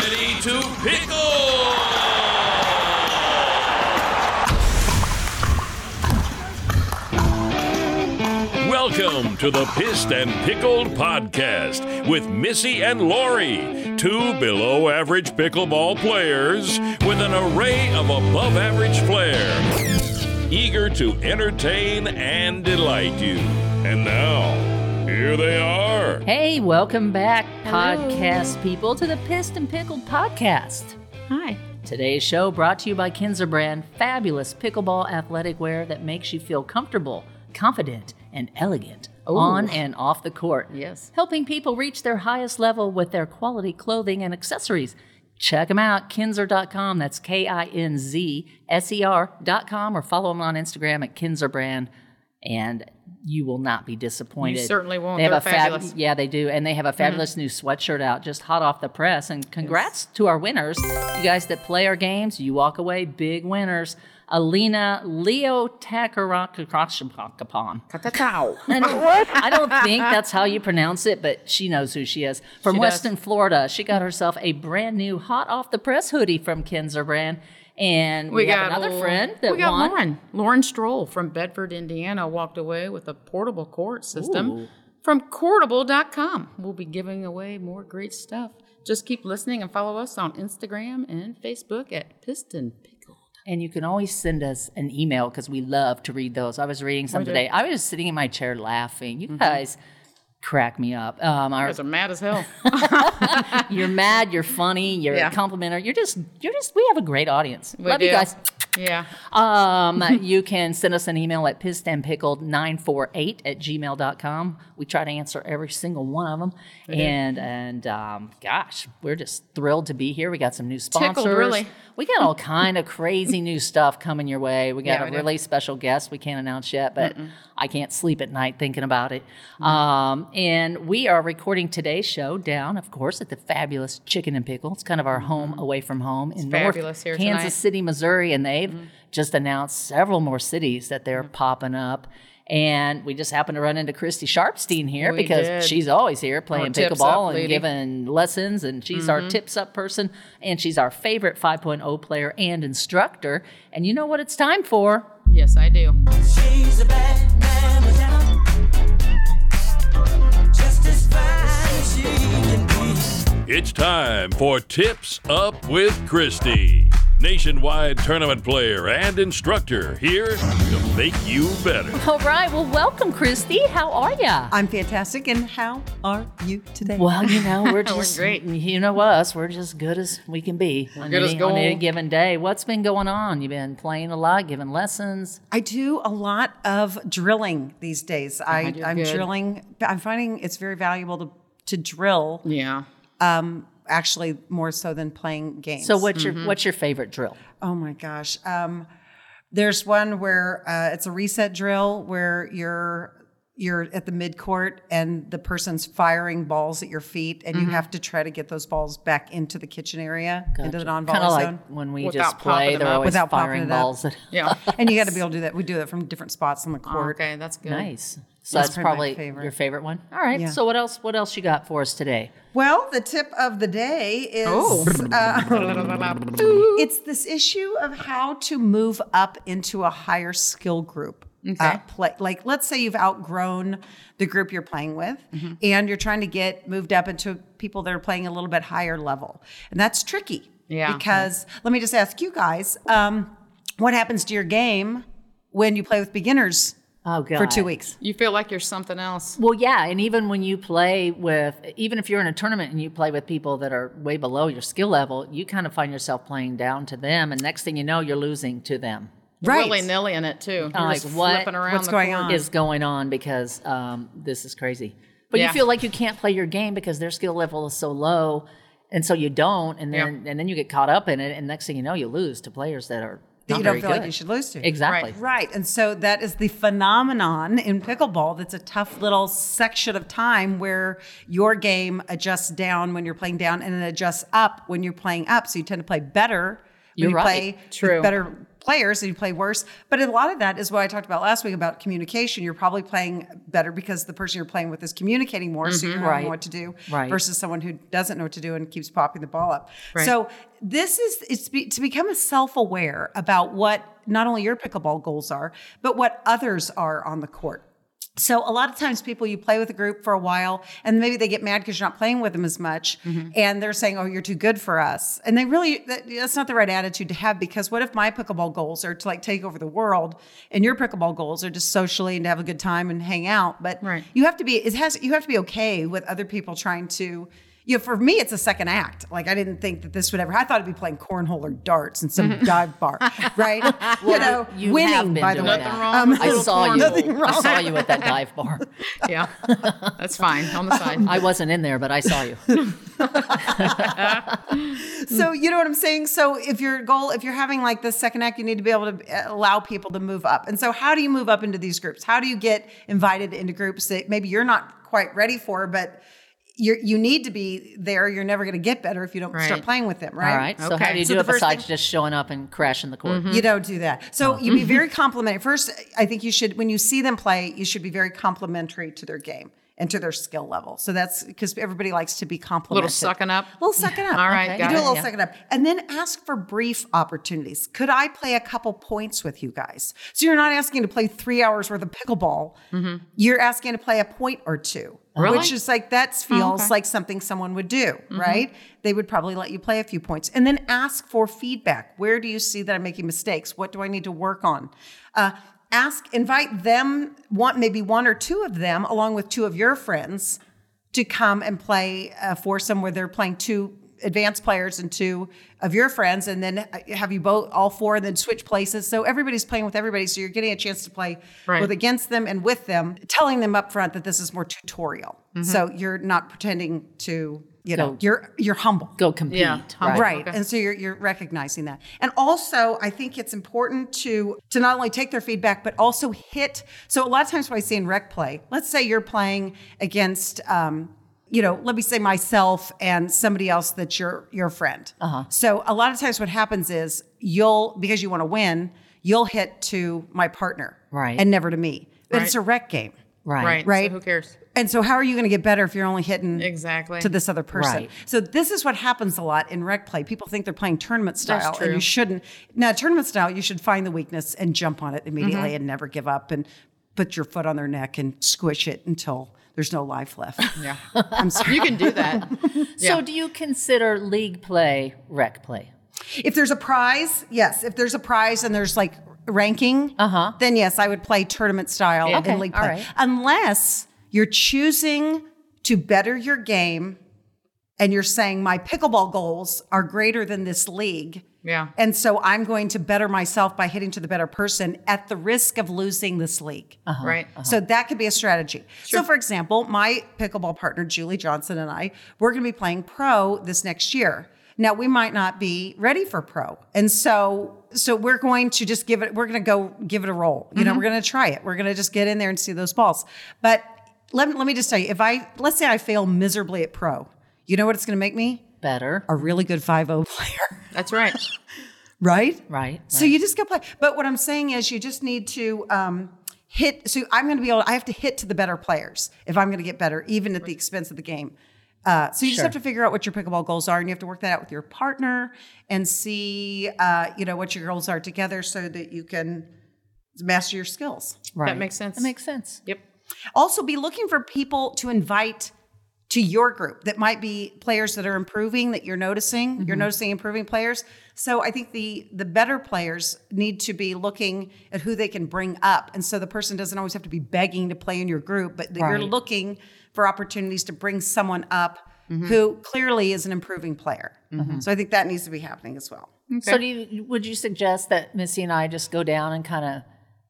ready to pickle! Welcome to the Pissed and Pickled Podcast with Missy and Lori, two below average pickleball players with an array of above average flair, eager to entertain and delight you. And now, here they are. Hey, welcome back, podcast people, to the Pissed and Pickled podcast. Hi. Today's show brought to you by Kinzer Brand, fabulous pickleball athletic wear that makes you feel comfortable, confident, and elegant on and off the court. Yes. Helping people reach their highest level with their quality clothing and accessories. Check them out, kinzer.com. That's K I N Z S E R.com, or follow them on Instagram at Kinzer Brand. And you will not be disappointed. You certainly won't. They have They're a fab- fabulous. Mm-hmm. yeah, they do, and they have a fabulous new sweatshirt out, just hot off the press. And congrats to our winners, you guys that play our games. You walk away big winners. Alina Leo Takarakakapon. Ka-ta-tow. I don't think that's how you pronounce it, but she knows who she is. From She does. Weston, Florida. She got herself a brand new hot off the press hoodie from Kinzer brand. And we, have another old- friend that we got won. Lauren. Lauren Stroll from Bedford, Indiana, walked away with a portable court system Ooh. from Courtable.com. We'll be giving away more great stuff. Just keep listening and follow us on Instagram and Facebook at Pissed and Pickle. And you can always send us an email because we love to read those. I was reading some today. I was just sitting in my chair laughing. You Mm-hmm. guys crack me up. Um, You our, guys are mad as hell. you're mad, you're funny, you're Yeah. complimentary. You're just, you're just. We have a great audience. We love you guys. yeah. Um, you can send us an email at pissedandpickled948 at gmail.com. We try to answer every single one of them. And, and um, gosh, we're just thrilled to be here. We got some new sponsors. really. We got all kind of crazy new stuff coming your way. We got Yeah, a we do. really special guest we can't announce yet, but I can't sleep at night thinking about it. Um, and we are recording today's show down, of course, at the fabulous Chicken and Pickle. It's kind of our home away from home in North Kansas tonight. City, Missouri, and they've just announced several more cities that they're Mm-hmm. popping up. And we just happened to run into Cristie Sharpsteen here We because did. she's always here playing pickleball and lady. giving lessons. And she's our tips up person. And she's our favorite 5.0 player and instructor. And you know what it's time for? Yes, I do. She's a bad man without just as fine as she can be. It's time for Tips Up with Cristie, nationwide tournament player and instructor here to make you better. All right. Well, welcome, Cristie. How are ya? I'm fantastic. And how are you today? Well, you know, we're just great. You know us, we're just good as we can be on, good as any, on any given day. What's been going on? You've been playing a lot, giving lessons. I do a lot of drilling these days. I, I'm good. drilling. I'm finding it's very valuable to, to drill, Yeah. Um, actually, more so than playing games. So, what's your what's your favorite drill? Oh my gosh. Um, there's one where uh, it's a reset drill where you're you're at the mid court and the person's firing balls at your feet and you have to try to get those balls back into the kitchen area into the non-volley Kind of zone. like when we Without just play, they're always Without firing it up. balls. At, Yeah. and you got to be able to do that. We do that from different spots on the court. okay, that's good. nice. So That's that's probably favorite. your favorite one. All right. Yeah. So what else? What else you got for us today? Well, the tip of the day is Oh. uh, it's this issue of how to move up into a higher skill group. Uh, play like let's say you've outgrown the group you're playing with, Mm-hmm. and you're trying to get moved up into people that are playing a little bit higher level, and that's tricky. Yeah. Because let me just ask you guys, um, what happens to your game when you play with beginners Oh God. for two weeks? You feel like you're something else. Well, yeah, and even when you play with, even if you're in a tournament and you play with people that are way below your skill level, you kind of find yourself playing down to them, and next thing you know, you're losing to them. Right. Willy nilly in it too. You're like, just what- flipping around what's the going on? is going on because um, this is crazy. But Yeah. you feel like you can't play your game because their skill level is so low, and so you don't, and then and then you get caught up in it, and next thing you know, you lose to players that are That you don't very feel like you should lose to. Exactly. Right. And so that is the phenomenon in pickleball that's a tough little section of time where your game adjusts down when you're playing down and it adjusts up when you're playing up. So you tend to play better You're you right. play True. better players and you play worse. But a lot of that is what I talked about last week about communication. You're probably playing better because the person you're playing with is communicating more, so you're mm-hmm. knowing Right. what to do Right. versus someone who doesn't know what to do and keeps popping the ball up. Right. So this is it's be, to become a self-aware about what not only your pickleball goals are, but what others are on the court. So a lot of times people you play with a group for a while and maybe they get mad because you're not playing with them as much mm-hmm. and they're saying, "Oh, you're too good for us." And they really that, that's not the right attitude to have because what if my pickleball goals are to like take over the world and your pickleball goals are just socially and to have a good time and hang out, but Right. you have to be it has you have to be okay with other people trying to you know, for me, it's a second act. Like I didn't think that this would ever. I thought it'd be playing cornhole or darts in some dive bar, right? you know, you have winning been by the way. that. Nothing wrong with I saw you. I saw you at that dive bar. Yeah, that's fine on the side. I wasn't in there, but I saw you. So you know what I'm saying. So if your goal, if you're having like the second act, you need to be able to uh, allow people to move up. And so how do you move up into these groups? How do you get invited into groups that maybe you're not quite ready for, but you you need to be there. You're never going to get better if you don't start playing with them, right? All right. So how do you So do the it besides thing- just showing up and crashing the court? Mm-hmm. You don't do that. So oh. you be very complimentary. First, I think you should, when you see them play, you should be very complimentary to their game and to their skill level. So that's because everybody likes to be complimented. little sucking up. A little sucking up. All right, Okay. You do a little Yeah. sucking up. And then ask for brief opportunities. Could I play a couple points with you guys? So you're not asking to play three hours worth of pickleball. You're asking to play a point or two. Really? Which is like that feels okay. like something someone would do, right? They would probably let you play a few points. And then ask for feedback. Where do you see that I'm making mistakes? What do I need to work on? Uh, ask, invite them, want maybe one or two of them, along with two of your friends, to come and play a foursome where they're playing two advanced players and two of your friends, and then have you both all four, and then switch places. So everybody's playing with everybody, so you're getting a chance to play Right. both against them and with them, telling them up front that this is more tutorial. Mm-hmm. So you're not pretending to, you know, Go. you're you're humble. Go compete. Yeah, humble. Right. Okay. And so you're you're recognizing that. And also I think it's important to to not only take their feedback, but also hit. So a lot of times what I see in rec play, let's say you're playing against um, you know, let me say myself and somebody else that's your your friend. Uh-huh. So a lot of times what happens is you'll because you want to win, you'll hit to my partner. Right. And never to me. But Right. it's a rec game. Right. Right. Right. So who cares? And so how are you going to get better if you're only hitting Exactly. to this other person. Right. So this is what happens a lot in rec play. People think they're playing tournament style, and true. you shouldn't. Now, tournament style, you should find the weakness and jump on it immediately Mm-hmm. and never give up and put your foot on their neck and squish it until there's no life left. Yeah. I'm sorry. You can do that. So do you consider league play rec play? if there's a prize, yes. If there's a prize and there's like ranking, uh-huh. then yes, I would play tournament style Okay, in league play. right. Unless you're choosing to better your game and you're saying my pickleball goals are greater than this league. Yeah. And so I'm going to better myself by hitting to the better person at the risk of losing this league. Right. So that could be a strategy. So, for example, my pickleball partner, Julie Johnson, and I, we're going to be playing pro this next year. Now, we might not be ready for pro. And so, so we're going to just give it, we're going to go give it a roll. You know, we're going to try it. We're going to just get in there and see those balls. But let, me- let me just tell you, if I, let's say I fail miserably at pro, you know what it's going to make me? Better. A really good 5 0 player, That's right. right? Right. So you just go play. But what I'm saying is, you just need to um, hit. So I'm going to be able. I have to hit to the better players if I'm going to get better, even at the expense of the game. Uh, so you just have to figure out what your pickleball goals are, and you have to work that out with your partner and see, uh, you know, what your goals are together, so that you can master your skills. right. That makes sense. That makes sense. Yep. Also, be looking for people to invite to your group that might be players that are improving that you're noticing. You're noticing improving players. So I think the the better players need to be looking at who they can bring up, and so the person doesn't always have to be begging to play in your group, but that you're looking for opportunities to bring someone up mm-hmm. who clearly is an improving player. Mm-hmm. So I think that needs to be happening as well. So do you would you suggest that Missy and I just go down and kind of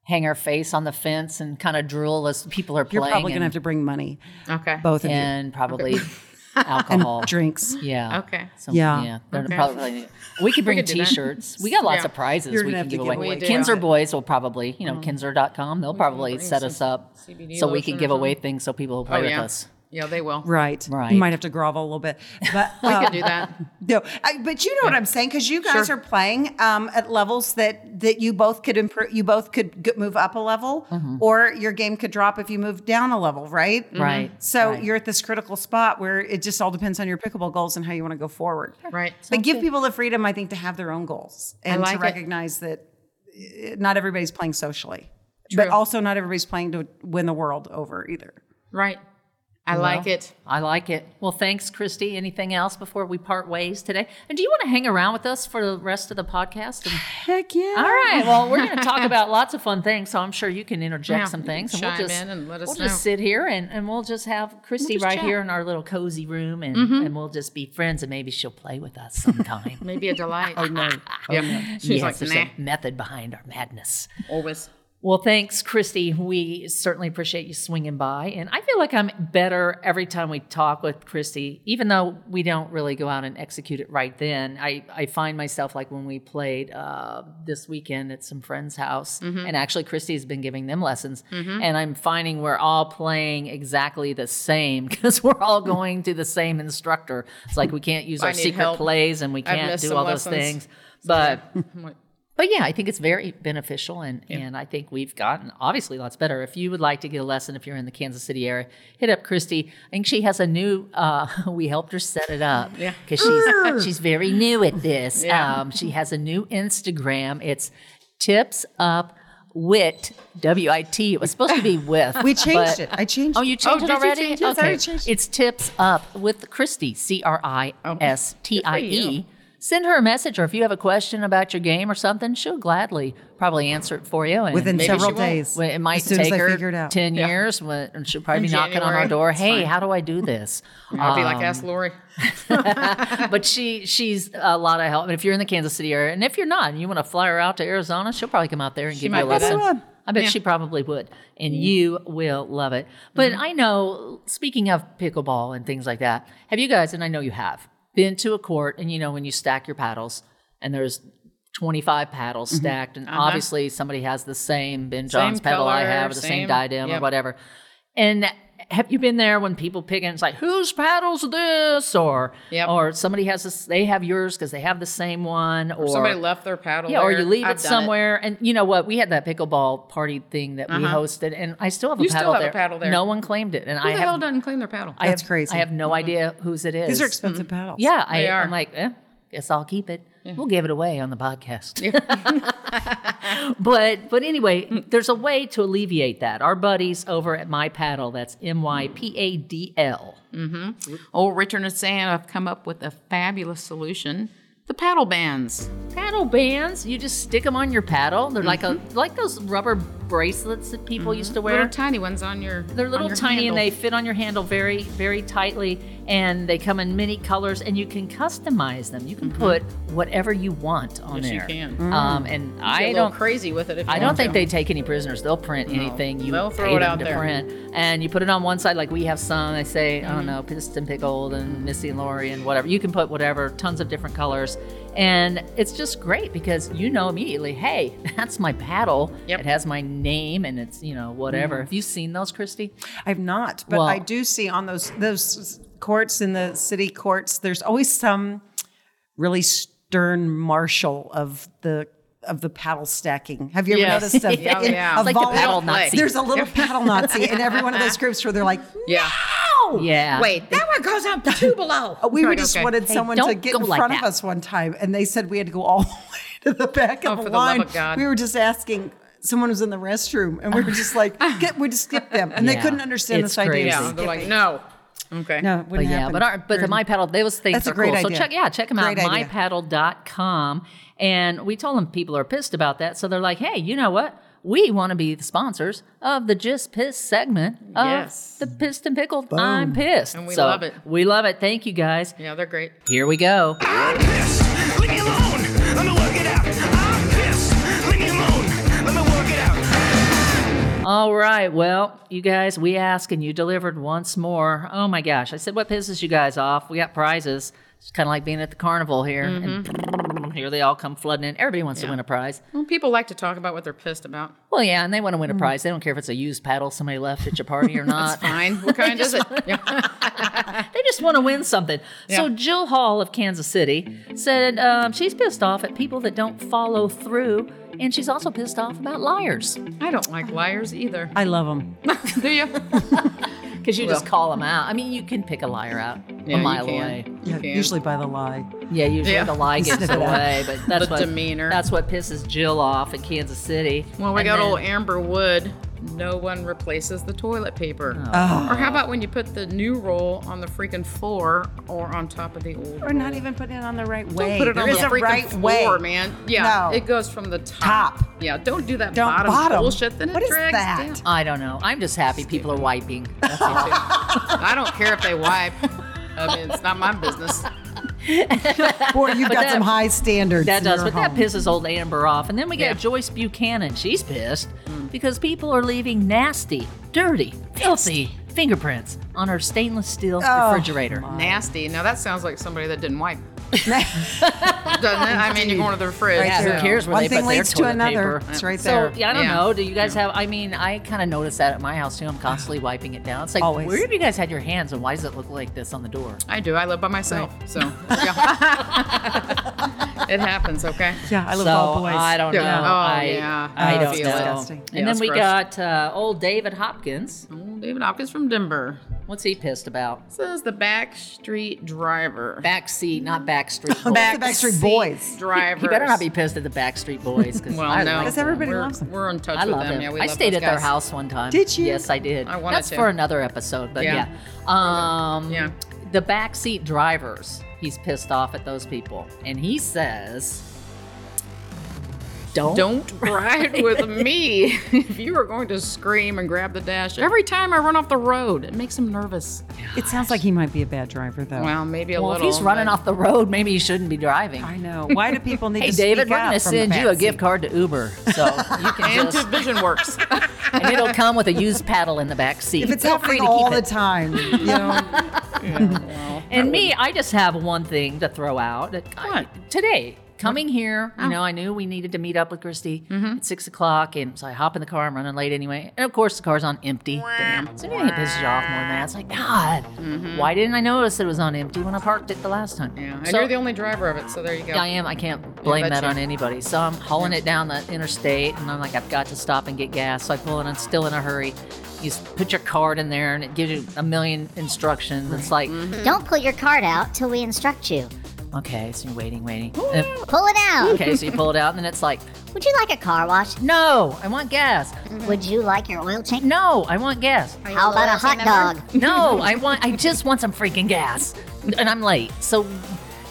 hang our face on the fence and kind of drool as people are playing? You're probably going to have to bring money, Okay. both of you, and probably alcohol. drinks. Yeah. Okay. So, Yeah. yeah. they're Okay. Probably, we could bring could. T-shirts. We got lots Yeah. of prizes You're we can have to give give away. away We do. Kinzer Yeah. Boys will probably, you know, mm-hmm. Kinzer.com. They'll probably set us up CBD so we can give away things so people will oh, play Oh, with yeah. us. Yeah, they will. Right. Right. You might have to grovel a little bit, but We uh, can do that. No, I, but you know what I'm saying because you guys Sure. are playing um, at levels that that you both could improve. You both could g- move up a level, Mm-hmm. or your game could drop if you move down a level. Right. Right. So right. you're at this critical spot where it just all depends on your pickleball goals and how you want to go forward. Right. But give people the freedom, I think, to have their own goals and like to it. recognize that eh, not everybody's playing socially, True. but also not everybody's playing to win the world over either. Right. I like it. I like it. Well, thanks, Cristie. Anything else before we part ways today? And do you want to hang around with us for the rest of the podcast? And- Heck yeah! all right. Well, we're going to talk about lots of fun things, so I'm sure you can interject Yeah, some things. can and we'll just, in and let us we'll know. just sit here and, and we'll just have Cristie just right chat. Mm-hmm. here in our little cozy room, and, and we'll just be friends, and maybe she'll play with us sometime. Maybe a delight. oh no. Yeah. She's yes, like, there's nah. a method behind our madness. Always. Well, thanks, Cristie. We certainly appreciate you swinging by. And I feel like I'm better every time we talk with Cristie, even though we don't really go out and execute it right then. I, I find myself like when we played uh, this weekend at some friend's house, and actually Cristie has been giving them lessons, and I'm finding we're all playing exactly the same because we're all going to the same instructor. It's like we can't use I our secret help. plays and we can't do all those things. But but yeah, I think it's very beneficial, and, and I think we've gotten obviously lots better. If you would like to get a lesson, if you're in the Kansas City area, hit up Cristie. I think she has a new. Uh, we helped her set it up, Yeah. because she's she's very new at this. Yeah. Um, she has a new Instagram. It's tips up wit w i t. It was supposed to be with. We changed but- it. I changed. Oh, you changed did it already? change it? Yes, I okay. changed it. It's tips up with Cristie, C R I S T I Good for E. you. Send her a message, or if you have a question about your game or something, she'll gladly probably answer it for you. And within Maybe several days. well, it might as soon take as I her figure it out. ten Yeah. years, when- and she'll probably be In knocking on our door. Hey, fine. how do I do this? I'll be like, Um, ask Lori. but she she's a lot of help. And if you're in the Kansas City area, and if you're not, and you want to fly her out to Arizona, she'll probably come out there and give you a do that. lesson. I bet Yeah. she probably would, and you will love it. But Mm-hmm. I know, speaking of pickleball and things like that, have you guys? And I know you have been to a court, and you know when you stack your paddles, and there's 25 paddles mm-hmm. stacked, and uh-huh. obviously somebody has the same Ben Johns pedal I have, or the same, same- diadem or whatever. And have you been there when people pick and it's like, whose paddle's this? Or Yep. or somebody has this, they have yours because they have the same one, or, Somebody left their paddle. yeah, or you leave I've it done somewhere. And you know what? We had that pickleball party thing that we Uh-huh. hosted, and I still have a You still paddle have a there. paddle there. No one claimed it, and Who I the have hell doesn't claim their paddle? I That's have, crazy. I have no idea whose it is. These are expensive paddles. Yeah, I, are. I'm like, eh, guess I'll keep it. We'll give it away on the podcast. but but anyway, there's a way to alleviate that. Our buddies over at My Paddle, that's M Y P A D L. Mm-hmm. Old Richard and Sam have come up with a fabulous solution. The paddle bands. Paddle bands, you just stick them on your paddle. They're like a mm-hmm. like those rubber bracelets that people used to wear. Little tiny ones on your. They're little your tiny and they fit on your handle very, very tightly. And they come in many colors, and you can customize them. You can put whatever you want on Mm-hmm. Yes, you there. can. Um, and Get a I don't, crazy with it. If you I don't think to. they take any prisoners. They'll print anything you They'll throw pay it them out to there. print, and you put it on one side. Like we have some. They say, Mm-hmm. I don't know, pissed and pickled and Missy and Lori and whatever. You can put whatever, tons of different colors, and it's just great because you know immediately, hey, that's my paddle. Yep. Mm-hmm. It has my name and it's you know whatever. Mm. Have you seen those, Christy? I've not, but Well- I do see on those those courts in the city courts. There's always some really stern marshal of the of the paddle stacking. Have you ever Yes. noticed that? Yeah, in- yeah. a It's like the paddle. Nazi. There's a little paddle Nazi in every one of those groups where they're like, Yeah. Yeah. Wait, that one goes up two below. Oh, we Right, just okay. wanted Hey, someone to get go in like front of us one time, and they said we had to go all the way to the back Oh, of for the the love line. of God. We were just asking. Someone was in the restroom, and we were just like, get, we just skipped them, and Yeah, they couldn't understand it's this idea. crazy. of Yeah, they're like, no. Okay. no, But yeah, happen. but our, but the my paddle those things That's a great cool. So check yeah, check them out Great idea. mypadl.com and we told them people are pissed about that. So they're like, "Hey, you know what? We want to be the sponsors of the Just Pissed segment of Yes. the Pissed and Pickled. I'm pissed. And we So love it. We love it. Thank you guys. Yeah, they're great. Here we go. All right. Well, you guys, we asked and you delivered once more. Oh my gosh. I said, what pisses you guys off? We got prizes. It's kind of like being at the carnival here. And here they all come flooding in. Everybody wants to win a prize. Well, people like to talk about what they're pissed about. Well, yeah, and they want to win a prize. They don't care if it's a used paddle somebody left at your party or not. It's fine. What kind is it? They just want to win something. So Jill Hall of Kansas City said um, she's pissed off at people that don't follow through, and she's also pissed off about liars I don't like liars either. I love them. Do you? because you just call them out. I mean, you can pick a liar out Yeah, a you mile can. away. You Yeah, can. usually by the lie. Yeah, usually Yeah. the lie gets it away, but that's The what demeanor. That's what pisses Jill off in Kansas City. Well, we And got then- old Amber Wood. No one replaces the toilet paper. Oh. Or how about when you put the new roll on the freaking floor or on top of the old? Or not even putting it on the right way. Don't put it There on is the a freaking right floor, way. man. Yeah, No. it goes from the top. Top. Yeah, don't do that Don't bottom, bottom. bullshit. Then What it is drags that? down. I don't know. I'm just happy people are wiping. That's. I don't care if they wipe. I mean, it's not my business. Boy, you've got that- some high standards. That does, your but that pisses old Amber off. And then we got Yeah. Joyce Buchanan. She's pissed mm. because people are leaving nasty, dirty, filthy fingerprints on her stainless steel Oh, refrigerator. Nasty. Now that sounds like somebody that didn't wipe. Doesn't it? I mean, you're going to the fridge. Right Yeah, there. who cares where One they thing put their leads to toilet another. paper? It's right So there. yeah, I don't Yeah. know. Do you guys have? I mean, I kind of notice that at my house too. I'm constantly wiping it down. It's like, Always. where have you guys had your hands, and why does it look like this on the door? I do. I live by myself. So, yeah. it happens, okay? Yeah, I live so all boys. I don't Yeah. know. Oh, I, yeah. I don't feel know. Disgusting. And Yeah, then we gross. got uh, old David Hopkins. Oh, David Hopkins from Denver. What's he pissed about? Says the backstreet driver. Backseat, not Backstreet Boys. Back- the Backstreet Boys. Driver. He better not be pissed at the Backstreet Boys. Cause Well, I no. like Because them. everybody we're, loves them. We're in touch I with love them. them. Yeah, we I love stayed those at their house one time. Did you? Yes, I did. I wanted That's to. for another episode, but yeah. Yeah. Um, Yeah. The backseat drivers. He's pissed off at those people, and he says, "Don't, Don't ride with me if you are going to scream and grab the dash every time I run off the road. It makes him nervous. It sounds like he might be a bad driver, though. Well, maybe a little. Well, if little. he's running but- off the road, maybe he shouldn't be driving." I know. Why do people need Hey to David, speak we're going to send you a gift card to Uber, so you can and to just, Vision Works. and it'll come with a used paddle in the back seat. If it's Feel free happening to keep all the time, you know. And me, I just have one thing to throw out. I- today, coming here, Oh. you know, I knew we needed to meet up with Cristie Mm-hmm. at six o'clock, and so I hop in the car. I'm running late anyway, and of course the car's on empty. Damn. So anything that pisses you off more than that, it's like God, why didn't I notice it was on empty when I parked it the last time? Mm-hmm. yeah, and So- you're the only driver of it, so there you go. I am. I can't blame bet that you. on anybody. So I'm hauling it down the interstate, and I'm like, I've got to stop and get gas. So I pull in. I'm still in a hurry. You put your card in there, and it gives you a million instructions. It's like, Mm-hmm. Don't pull your card out till we instruct you. okay, so you're waiting, waiting. And- Pull it out. okay, so you pull it out, and then it's like, Would you like a car wash? no, I want gas. Would you like your oil change? No, I want gas. How about a hot dog? No, I want. I just want some freaking gas, and I'm late. So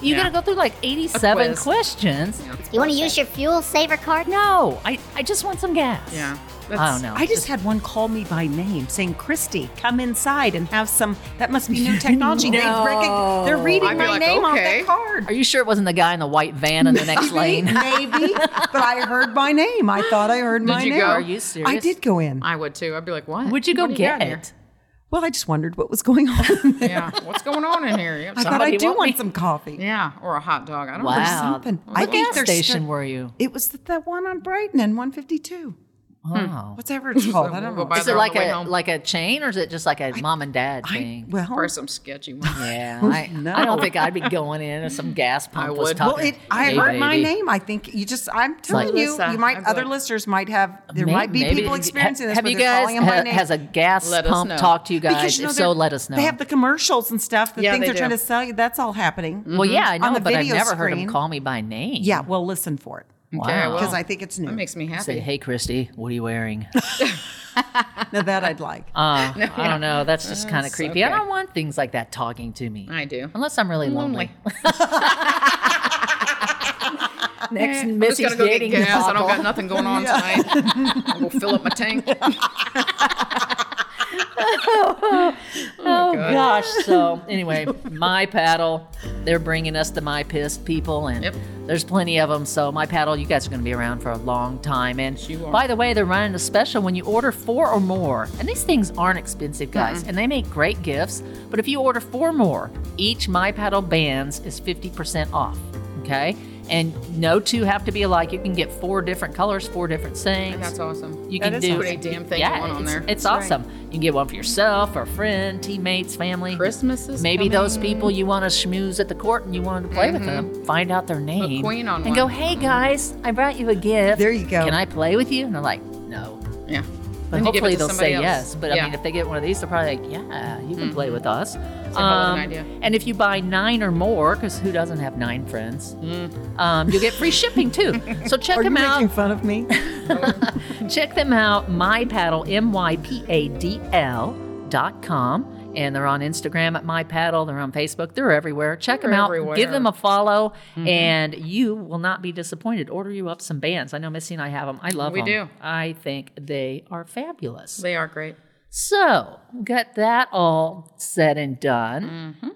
you Yeah. gotta go through like 87 quiz. questions. You want to use your fuel saver card? No, I, I just want some gas. yeah. I don't know. I just had one call me by name saying, Cristie, come inside and have some. That must be new technology. They No. recog- they're reading I'd my like, name on okay. that card. Are you sure it wasn't the guy in the white van in the next lane? Maybe, but I heard my name. I thought I heard my you name. go? Are you serious? I did go in. I would too. I'd be like, what? Would you go What get got here? it? Well, I just wondered what was going on. Yeah. What's going on in here? You have I thought I do want want some coffee. yeah, or a hot dog. I don't know. Wow. something. What I gas think they're station stu- were you? It was the, the one on Brighton and 152. Hmm. Wow. Whatever it's called. I don't know. Is it like a home. like a chain, or is it just like a mom and dad I, thing? well, Or some sketchy one. yeah, I, No. I don't think I'd be going in if some gas pump I was would. talking. well, it, I "Hey, heard my name. I think you just. I'm telling like- you, Melissa, you might. Other listeners might have. There May- might be maybe- people experiencing this. Have you guys calling 'em by ha- name. has a gas Let pump know. talked to you guys? Because, you know, if so, let us know. They have the commercials and stuff. The Yeah, things they they're trying to sell you. That's all happening. well, mm-hmm. yeah, I know, but I've never heard him screen. call me by name. Yeah, well, listen for it Okay, I Wow. will. because I think it's new. That makes me happy. Say, hey, Cristie, what are you wearing? now that I'd like. Uh, I don't know. That's just kind of That's creepy. I don't want things like that talking to me. I do. Unless I'm really lonely. Next, I'm just Missy's gonna go get dating gas. I don't got nothing going on tonight. I'm gonna fill up my tank. Oh, oh gosh. So anyway, my paddle. They're bringing us the my pissed people, and Yep. there's plenty of them. So my paddle, you guys are going to be around for a long time. And by the way, they're running a special when you order four or more. And these things aren't expensive, guys, and they make great gifts. But if you order four more, each my paddle bands is 50% off. Okay. And no two have to be alike. You can get four different colors, four different things. And that's awesome. You That can is do awesome. Put a damn thing yeah, you want on there. It's That's right. awesome. You can get one for yourself, or a friend, teammates, family. Christmas is Maybe those people you want to schmooze at the court and you wanted to play with mm-hmm. them, find out their name, queen on and go, "Hey guys, I brought you a gift. There you go. Can I play with you?" And they're like, "No." Yeah. But Then give it hopefully they'll say else. yes. But I mean, if they get one of these, they're probably like, "Yeah, you can play with us." idea. And if you buy nine or more, because who doesn't have nine friends, Mm. um, you'll get free shipping too. So check Are you them out. making fun of me? Check them out, My mypaddle, M Y P A D L dot com. And they're on Instagram at My Paddle. They're on Facebook. They're everywhere. Check They're them out. everywhere. Give them a follow, and you will not be disappointed. Order you up some bands. I know Missy and I have them. I love We them. We do. I think they are fabulous. They are great. So, got that all said and done. Mm-hmm.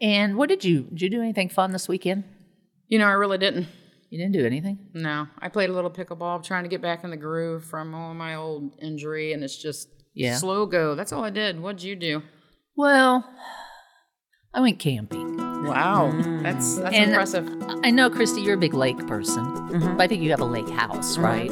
And what did you did you do anything fun this weekend? You know, I really didn't. You didn't do anything. No, I played a little pickleball. I'm trying to get back in the groove from all my old injury, and it's just Yeah. slow go. That's all I did. What'd you do? Well, I went camping. Wow, that's that's And- impressive. I know, Cristie, you're a big lake person. Mm-hmm. But I think you have a lake house, right?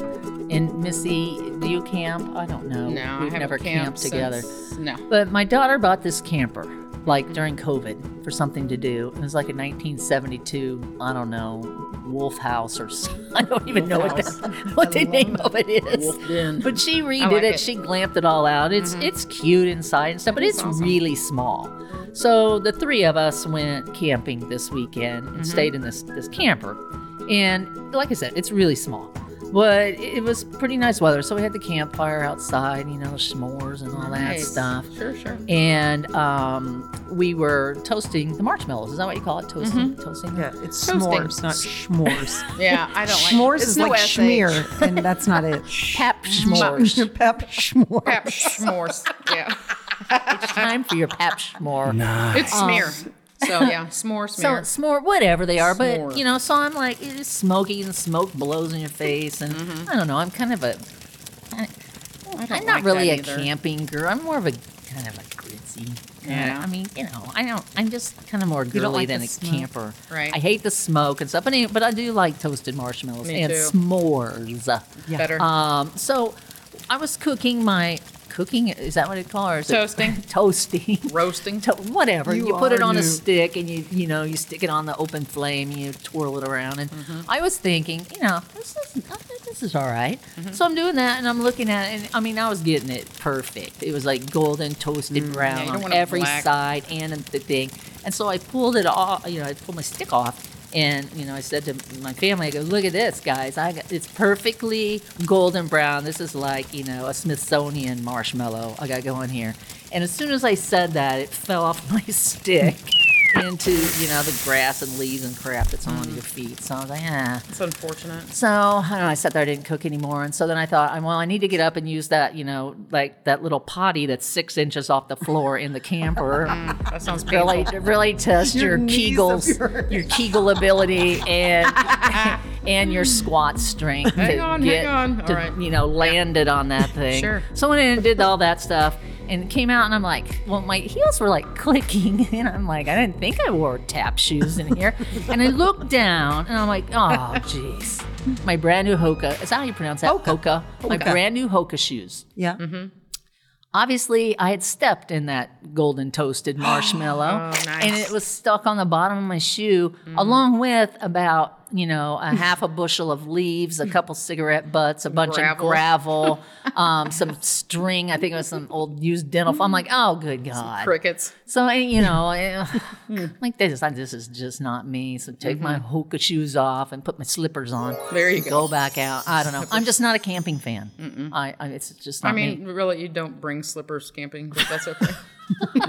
And Missy, do you camp? I don't know. No, We've haven't never camped camped together. since- No, But my daughter bought this camper, like during COVID, for something to do. It was like a 1972, I don't know, Wolf House or something. I don't even know what, that, what the name of it is. But she redid like it. it. Mm-hmm. She glamped it all out. It's it's cute inside and stuff, but it's really small. So the three of us went camping this weekend and Mm-hmm. stayed in this this camper. And like I said, it's really small. But it was pretty nice weather. So we had the campfire outside, you know, s'mores and all that stuff. Sure, sure. And um, we were toasting the marshmallows. Is that what you call it? Toasting? Mm-hmm. Toasting? Yeah, it's Toasting. s'mores, not schmores. Yeah, I don't like S'mores it's is no like SH. schmear, and that's not it. Pap s'mores. Pep schmore. Pap s'mores. Yeah, it's time for your pap s'more. it's smear. So yeah, s'more So smear. s'more, whatever they are, but you know, so I'm like, it's smoky and smoke blows in your face, and I don't know. I'm kind of a, I, Mm-hmm. I don't I'm not really a either. camping girl. I'm more of a kind of a glitzy. Yeah. I mean, you know, I don't. I'm just kind of more girly like than a smoke. camper. Right. I hate the smoke and stuff, but, anyway, but I do like toasted marshmallows Me and too. s'mores. Better. Um, so I was cooking my cooking. Is that what it called? Or is it- Toasting. toasting. Roasting. To, whatever. You, You put it are on a new. stick and you you know you stick it on the open flame. You twirl it around, and Mm-hmm. I was thinking, you know, this is I think this is all right. Mm-hmm. So I'm doing that, and I'm looking at it, and I mean, I was getting it perfect. It was like golden toasted brown Mm. you don't on want it every black. side and the thing. And so I pulled it off. You know, I pulled my stick off. And you know, I said to my family, "I go, look at this, guys! I got, it's perfectly golden brown. This is like you know a Smithsonian marshmallow I got going here." And as soon as I said that, it fell off my stick into you know the grass and leaves and crap that's on Mm. your feet. So I was like, ah. It's unfortunate. So I don't know. I sat there, I didn't cook anymore, and so then I thought, well, I need to get up and use that, you know, like that little potty that's six inches off the floor in the camper. That sounds painful. really, really test your, Your Kegels, your- your Kegel ability, and and your squat strength Hang to on, hang get on. All to right. you know land it on that thing. Sure. So I went in and did all that stuff. And it came out, and I'm like, well, my heels were like clicking, and I'm like, I didn't think I wore tap shoes in here. and I looked down, and I'm like, oh, jeez, my brand new Hoka. Is that how you pronounce that? Hoka. My brand new Hoka shoes. Yeah. Mm-hmm. Obviously, I had stepped in that golden toasted marshmallow, Oh, nice. and it was stuck on the bottom of my shoe, along with about you know a half a bushel of leaves, a couple cigarette butts, a bunch Gravel. of gravel, um, some string. I think it was some old used dental. I'm like, oh, good God! Crickets. So you know, like this, I- this is just not me. So take my Hoka shoes off and put my slippers on. Mm-hmm. There you go. Go back out. I don't know. I'm just not a camping fan. I, I, it's just not I mean, me. really, you don't bring slippers camping, but that's okay.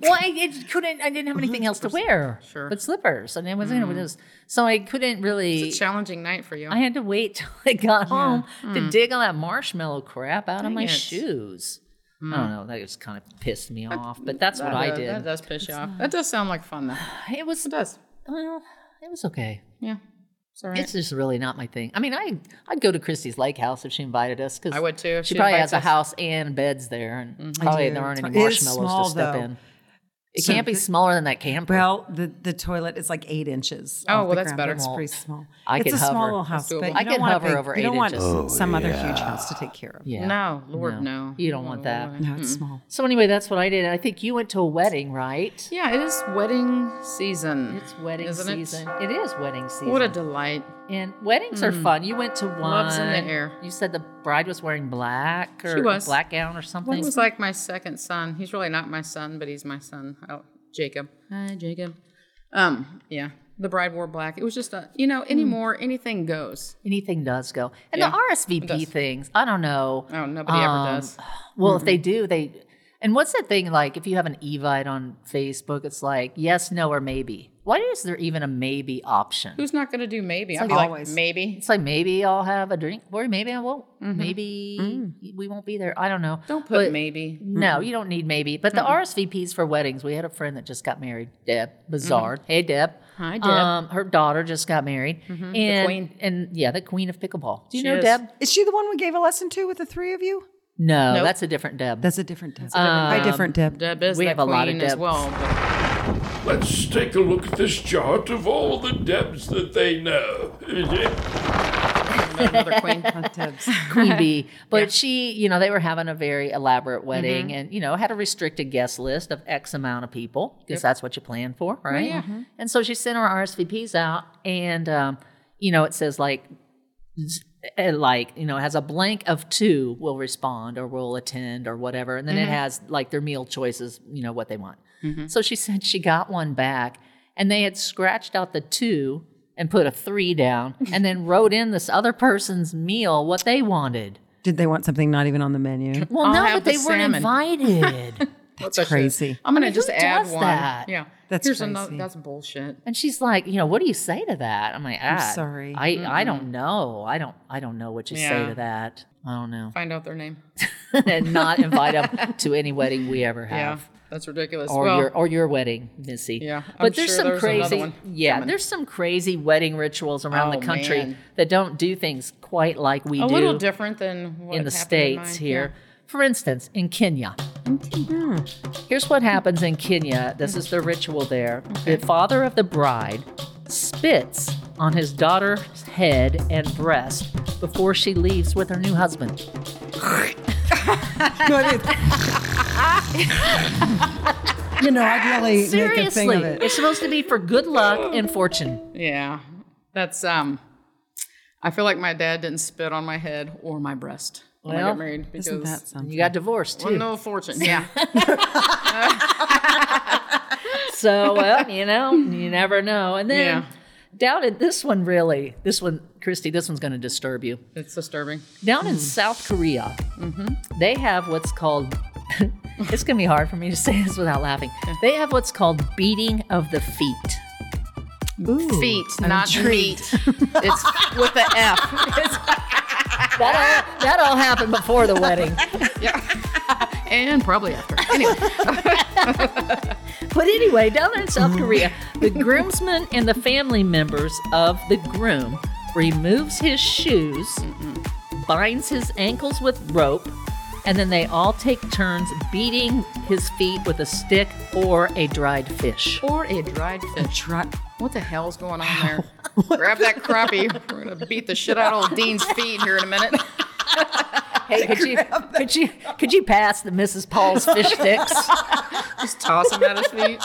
Well, I it couldn't. I didn't have anything else to wear. Sure. But slippers, and it was, you know, it mm. was so I couldn't really. It's a challenging night for you. I had to wait till I got home to mm. dig all that marshmallow crap out of my it. shoes. I mm. don't know. That just kind of pissed me off. But that's what That I does- did. That does piss you off. That does sound like fun, though. It was. It does. Well, it was okay. Yeah. It's all right. It's just really not my thing. I mean, I I'd go to Cristie's Lake House if she invited us because I would too, if She, she probably has a us. Mm-hmm. house and beds there, and probably there aren't any marshmallows small, to step though. in. It can't be smaller than that camper. Well, the, the toilet is like eight inches. Oh, off well, the that's ground. better. It's Well, pretty small. I it's could a small little house, but you I don't could want a hover big- over You don't eight want inches. Oh, some other huge house to take care of. yeah. No, Lord, no. You don't want that. No, it's small. So anyway, that's what I did. I think you went to a wedding, right? Yeah, it is wedding season. It's wedding Isn't it? season. It? is wedding season. What a delight. and weddings are mm. fun. You went to one. Love's in the air. You said the bride was wearing black or She was. black gown or One something. was like my second son. He's really not my son, but he's my son. Oh, Jacob. Hi, Jacob. Um, yeah. The bride wore black. It was just a, you know, anymore, anything goes. Anything does go. And Yeah, the RSVP does. things, I don't know. Oh, nobody ever Um, does. Well, if they do, they. And what's that thing like? If you have an Evite on Facebook, it's like yes, no, or maybe. Why is there even a maybe option? Who's not going to do maybe? I'd like be like, always. maybe. It's like maybe I'll have a drink, or maybe I won't. Maybe we won't be there. I don't know. Mm. Don't put But- maybe. No, you don't need maybe. But the RSVPs for weddings, we had a friend that just got married, Deb Bizarre. Hey, Deb. Mm-hmm. Hi, Deb. Um, her daughter just got married, and queen. and yeah, the queen of pickleball. Do you She know is. Deb? Is she the one we gave a lesson to with the three of you? No, Nope. that's a different Deb. That's a different Deb. Hi, different Deb. Deb is We the have a lot of queen as Debs. well. But Let's take a look at this chart of all the Debs that they know. another queen. Debs. Queen Bee. But she, you know, they were having a very elaborate Mm-hmm. wedding and, you know, had a restricted guest list of X amount of people because that's what you plan for, right? yeah. And so she sent her RSVPs out and, um, you know, it says like, uh, like, you know, it has a blank of two will respond or will attend or whatever. And then Mm-hmm. it has like their meal choices, you know, what they want. So she said she got one back and they had scratched out the two and put a three down and then wrote in this other person's meal what they wanted. Did they want something not even on the menu? Well, I'll no, but the they weren't invited. That's crazy. I'm gonna mean, just who add does one. that? Yeah, That's Here's crazy. another. That's bullshit. and she's like, you know, what do you say to that? I'm like, ah, sorry. I, I don't know. I don't I don't know what you say to that. I don't know. Find out their name. and not invite them to any wedding we ever Yeah, have. That's ridiculous. Or well, your or your wedding, Missy. Yeah, I'm but there's sure some there's crazy, one yeah, coming. there's some crazy wedding rituals around Oh, the country man. that don't do things quite like we a do A little different than what in the happened states mine. here. For instance, in Kenya. Here's what happens in Kenya. This is the ritual there. The father of the bride spits on his daughter's head and breast before she leaves with her new husband. you know, I'd really make a thing Seriously, of it. it's supposed to be for good luck and fortune. Yeah. yeah, that's um. I feel like my dad didn't spit on my head or my breast when I got married because Isn't that something? You got divorced well, too. no fortune. Yeah, So, well, you know, you never know. And then Yeah. down in this one, really, this one, Cristie, this one's going to disturb you. it's disturbing. Down in South Korea, they have what's called. it's going to be hard for me to say this without laughing. They have what's called beating of the feet. Feet, not meat. it's with the F. That all, that all happened before the wedding. Yeah. and probably after. Anyway, But anyway, down there in South Korea, the groomsmen and the family members of the groom removes his shoes, binds his ankles with rope, and then they all take turns beating his feet with a stick or a dried fish. or a dried fish. Try- What the hell's going on there? Grab that crappie. We're gonna beat the shit out of old Dean's feet here in a minute. Hey, could you could you could you pass the Mrs. Paul's fish sticks? Just toss him at his feet.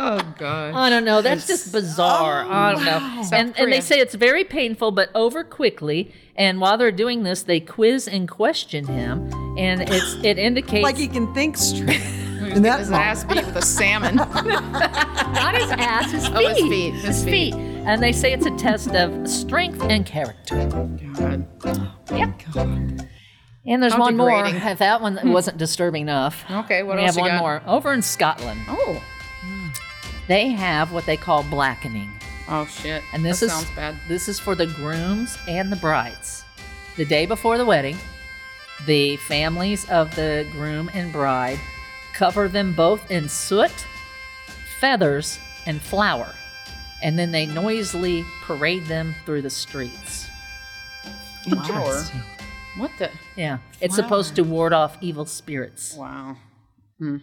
Oh god. I don't know. That's just bizarre. Oh, I don't know. And, and Korea. they say it's very painful, but over quickly. And while they're doing this, they quiz and question him, and it's it indicates like he can think straight. He's In that his moment. ass beat with a salmon. not his ass, his feet. Oh, his feet, his feet. And they say it's a test of strength and character. God. Yep. And there's How one more. degrading. If that one wasn't disturbing enough. Okay, what we else have you one got? more. Over in Scotland, Oh. they have what they call blackening. Oh shit. And this that is sounds bad. this is for the grooms and the brides. The day before the wedding, the families of the groom and bride cover them both in soot, feathers, and flour, and then they noisily parade them through the streets. Flower. What the? Yeah, it's supposed to ward off evil spirits. Wow. Hmm.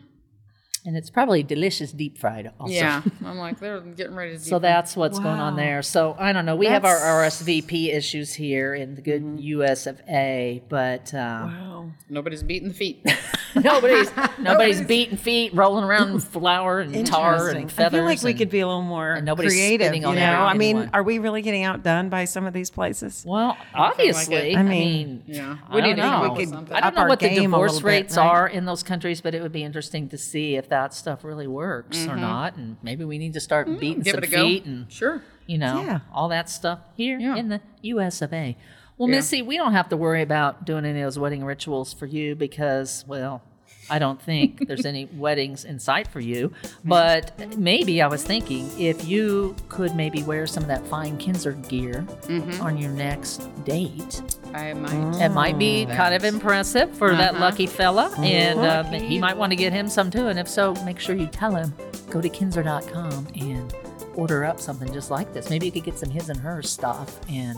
And it's probably delicious deep fried. Also. Yeah, I'm like they're getting ready to. So deep- that's what's going on there. So I don't know. We have our RSVP issues here in the good U.S. of A., but um, nobody's beating the feet. nobody's nobody's beating feet, rolling around with flour and tar and feathers. I feel like we and- could be a little more and nobody's creative. spitting You know, I mean, anyone. are we really getting outdone by some of these places? Well, obviously, it. I I mean, mean, Yeah, I we don't need to know. up with something. I don't know what the divorce little bit, rates right? are in those countries, but it would be interesting to see if that stuff really works or mm-hmm. not, and maybe we need to start mm, beating Give some a go. feet and Sure. you know, Yeah. all that stuff here Yeah. in the U.S. of A. Well, Yeah. Missy, we don't have to worry about doing any of those wedding rituals for you because, well, I don't think there's any weddings in sight for you. But maybe I was thinking if you could maybe wear some of that fine Kinzer gear Mm-hmm. on your next date. I might. It might be kind of impressive for that Uh-huh. lucky fella, and uh, he might want to get him some too. And if so, make sure you tell him go to kinzer.com and order up something just like this. Maybe you could get some his and hers stuff and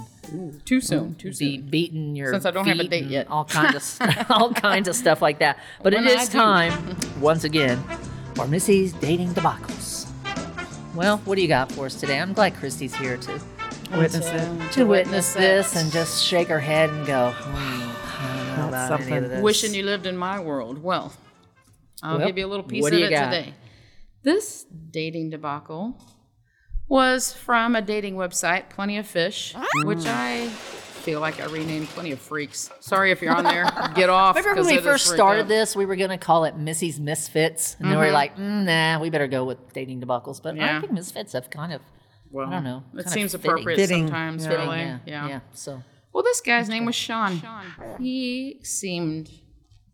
Too soon. Too be soon. beating your Since I don't have a date yet. all kinds of st- all kinds of stuff like that. But When it I is do. time once again for Missy's dating debacles. Well, what do you got for us today? I'm glad Cristie's here to Witness it. to witness this and just shake her head and go, hmm, I That's any of something. this. Wishing you lived in my world. Well, I'll Well, give you a little piece of it got? today. This dating debacle was from a dating website, Plenty of Fish, which I feel like I renamed Plenty of Freaks. Sorry if you're on there. Get off. Remember 'cause when we first started out. this, we were going to call it Missy's Misfits, and then we were like, mm, "Nah, we better go with dating debacles." But I think Misfits have kind of, Well, I don't know, It seems fitting. appropriate Fitting. sometimes, fitting, really. yeah, yeah. yeah. So Well, this guy's name was Sean. He seemed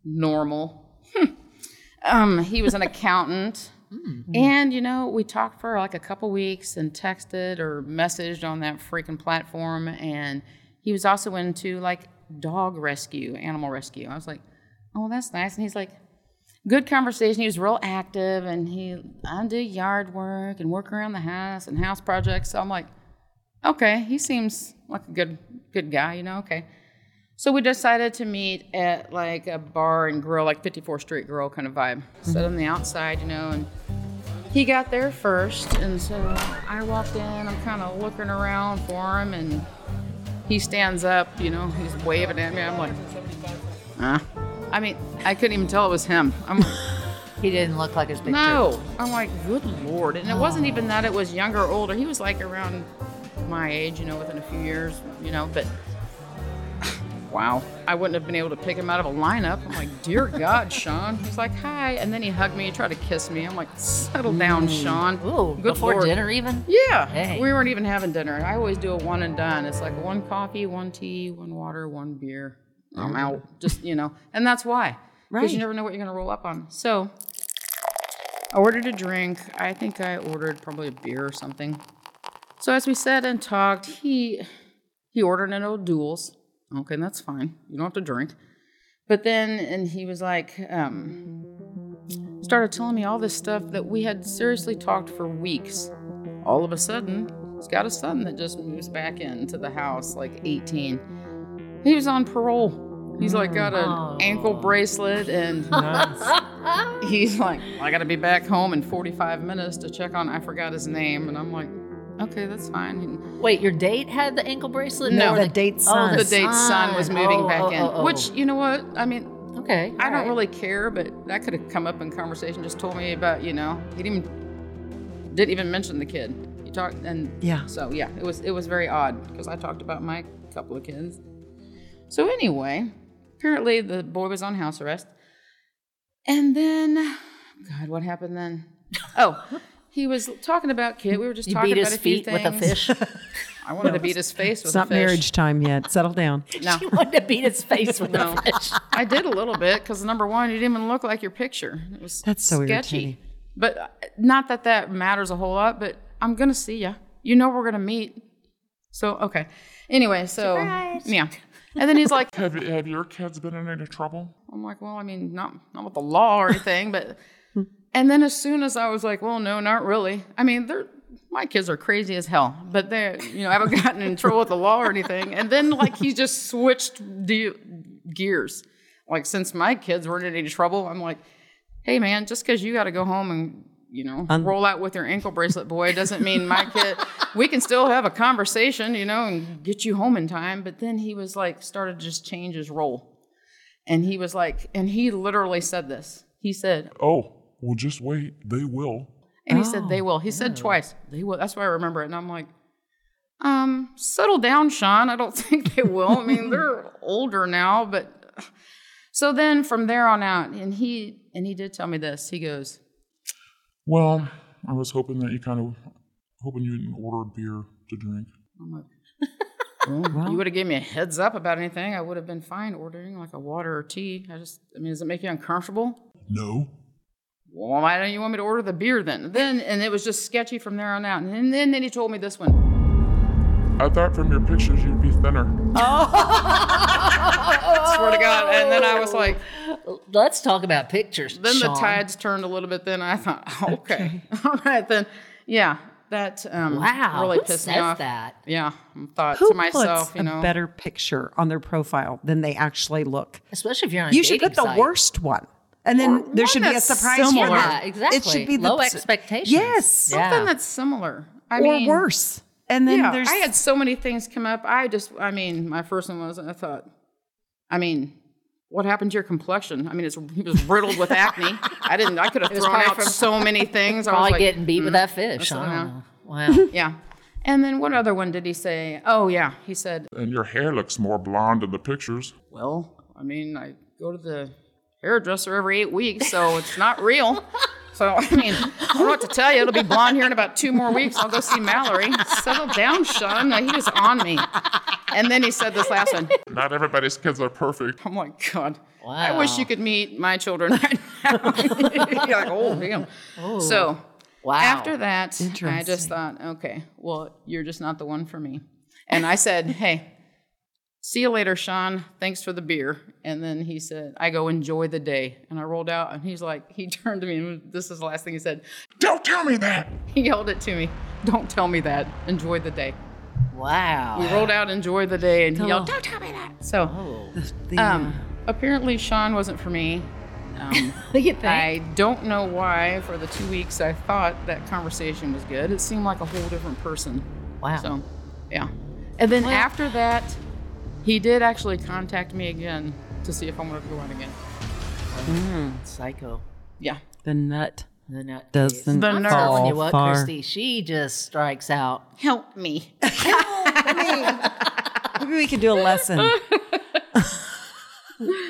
normal. um, he was an accountant. Mm-hmm. And, you know, we talked for like a couple weeks and texted or messaged on that freaking platform. And he was also into like dog rescue, animal rescue. I was like, oh, that's nice. And he's like, good conversation. He was real active and he, I do yard work and work around the house and house projects. So I'm like, okay, he seems like a good good guy, you know. Okay, so we decided to meet at like a bar and grill, like 54th Street Grill kind of vibe. Sit on the outside, you know, and he got there first, and so I walked in. I'm kind of looking around for him, and he stands up, you know, he's waving at me. I'm like, ah. I mean, I couldn't even tell it was him. I'm he didn't look like his picture. no. I'm like, good lord. And it wasn't even that it was younger or older. He was like around my age, you know, within a few years, you know, but wow. I wouldn't have been able to pick him out of a lineup. I'm like, dear God, Sean. He's like, hi. And then he hugged me, he tried to kiss me. I'm like, settle down, mm. Sean. Ooh, good before lord. dinner even. Yeah. We weren't even having dinner. I always do a one and done. It's like one coffee, one tea, one water, one beer. I'm mm. out. Just, you know, and that's why. Because you never know what you're going to roll up on. So I ordered a drink. I think I ordered probably a beer or something. So as we sat and talked, he he ordered an O'Doul's. Okay, that's fine. You don't have to drink. But then, and he was like, um, started telling me all this stuff that we had seriously talked for weeks. All of a sudden, he's got a son that just moves back into the house, like 18. He was on parole. He's like got an ankle bracelet and he's like, I gotta be back home in 45 minutes to check on, I forgot his name. And I'm like, okay, that's fine. Wait, your date had the ankle bracelet? No. Or The date's oh, son. the date's son was moving Oh, back oh, in, oh, oh. which, you know what? I mean, okay, I don't right. really care, but that could have come up in conversation. Just told me about, you know, he didn't even didn't even mention the kid. He talked, and Yeah. So yeah, it was it was very odd because I talked about my couple of kids. So anyway, apparently the boy was on house arrest, and then, God, what happened then? Oh, he was talking about kid. We were just You talking beat about his a few feet things. with a fish. I wanted to beat his face with It's a not fish. marriage time yet. Settle down. No. you wanted to beat his face with No. a fish. I did a little bit because number one, you didn't even look like your picture. It was That's so sketchy. irritating. But uh, not that that matters a whole lot. But I'm gonna see ya. You know we're gonna meet. So okay. Anyway, so yeah. And then he's like, Have, have your kids been in any trouble? I'm like, well, I mean, not not with the law or anything, but. And then as soon as I was like, well, no, not really. I mean, they're my kids are crazy as hell, but they're you know I haven't gotten in trouble with the law or anything. And then like he just switched the gears. Like since my kids weren't in any trouble, I'm like, hey man, just because you got to go home and you know Un- roll out with your ankle bracelet, boy, doesn't mean my kid. We can still have a conversation, you know, and get you home in time. But then he was like, started to just change his role, and he was like, and he literally said this. He said, Oh, well, just wait. They will. and he said they will. He said twice, they will. That's why I remember it. And I'm like, um, settle down, Sean. I don't think they will. I mean, they're older now, but so then from there on out, and he and he did tell me this. He goes, Well, I was hoping that you kind of hoping you didn't order beer to drink. I'm like, well, you would have given me a heads up about anything. I would have been fine ordering like a water or tea. I just, I mean, does it make you uncomfortable? No. Well, why don't you want me to order the beer then? Then, and it was just sketchy from there on out. And then, then, then he told me this one. I thought from your pictures you'd be thinner. Oh, Swear to God. And then I was like, Let's talk about pictures. then Sean. the tides turned a little bit. Then I thought, okay, all right, then, yeah, that um, Wow, really who pissed says me off. that? Yeah, I thought Who to myself, puts you know, a better picture on their profile than they actually look? especially if you're on a You should dating put the site. worst one, and then there should be a surprise similar. winner. Yeah, exactly. It should be the Low expectations. Yes, Yeah. something that's similar. I or mean, worse. And then yeah, there's I had so many things come up. I just, I mean, my first one was, I thought, I mean, what happened to your complexion? I mean, it's he was riddled with acne. I didn't. I could have thrown out so many things. I was Probably like, getting beat with that mm, fish. that's I don't I know. Wow. yeah. And then what other one did he say? Oh yeah, he said, And your hair looks more blonde in the pictures. well, I mean, I go to the hairdresser every eight weeks, so it's not real. So I mean, I don't know what to tell you. It'll be blonde here in about two more weeks. I'll go see Mallory. Settle down, Sean. He was on me. And then he said this last one. Not everybody's kids are perfect. I'm like, God, I wish you could meet my children right now. You're like, oh, damn. So Wow. after that, I just thought, okay, well, you're just not the one for me. And I said, hey, see you later, Sean. Thanks for the beer. And then he said, I go, enjoy the day. And I rolled out, and he's like, he turned to me, and this is the last thing he said. Don't tell me that. He yelled it to me. Don't tell me that. Enjoy the day. Wow. We rolled out, enjoy the day, and he yelled, don't tell me that. So, the, um, apparently Sean wasn't for me. Um, you think? I don't know why. For the two weeks, I thought that conversation was good. It seemed like a whole different person. wow. So, yeah. And then after that, he did actually contact me again to see if I wanted to go out again. Hmm, psycho. Yeah. the nut The nut doesn't The I'm nerve. telling fall you what, far. Cristie, she just strikes out. Help me. Help me. Maybe we could do a lesson,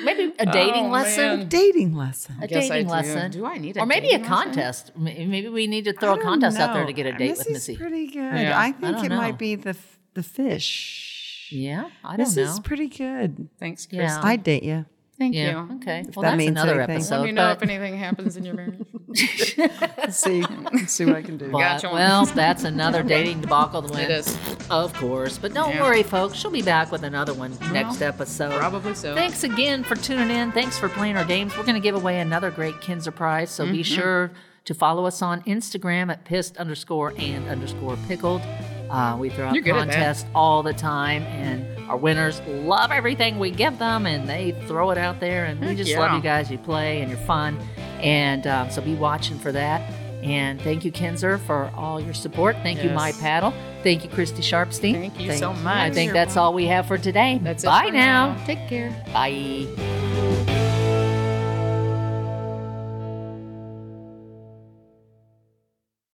Maybe a oh, dating Oh, lesson. man. dating lesson. A Guess I dating do. lesson. Do I need a Or maybe a dating lesson? contest. M- Maybe we need to throw a don't contest out there to get a uh, date with Missy's Missy. pretty good. Yeah. I I think don't it know. might be the the fish. Yeah, I don't This know. is pretty good. Thanks, Chris. Yeah. I'd date you. Thank yeah. you. Okay. Well, that that's means another anything. episode. Let me know but- if anything happens in your marriage. Let's see, see what I can do. but, Gotcha. well, that's another dating debacle to win. It is. Of course. But don't Yeah. worry, folks. She'll be back with another one next episode. Probably so. Thanks again for tuning in. Thanks for playing our games. We're going to give away another great Kinzer prize, so Mm-hmm. be sure to follow us on Instagram at pissed underscore and underscore pickled. Uh, we throw out You're good at that. contests all the time, and our winners love everything we give them, and they throw it out there. And we just yeah. love you guys. You play and you're fun, and um, so be watching for that. And thank you, Kinzer, for all your support. Thank you, My Paddle. Thank you, Cristie Sharpsteen. Thank you so much. I think that's all we have for today. That's it Bye now. now. Take care. Bye.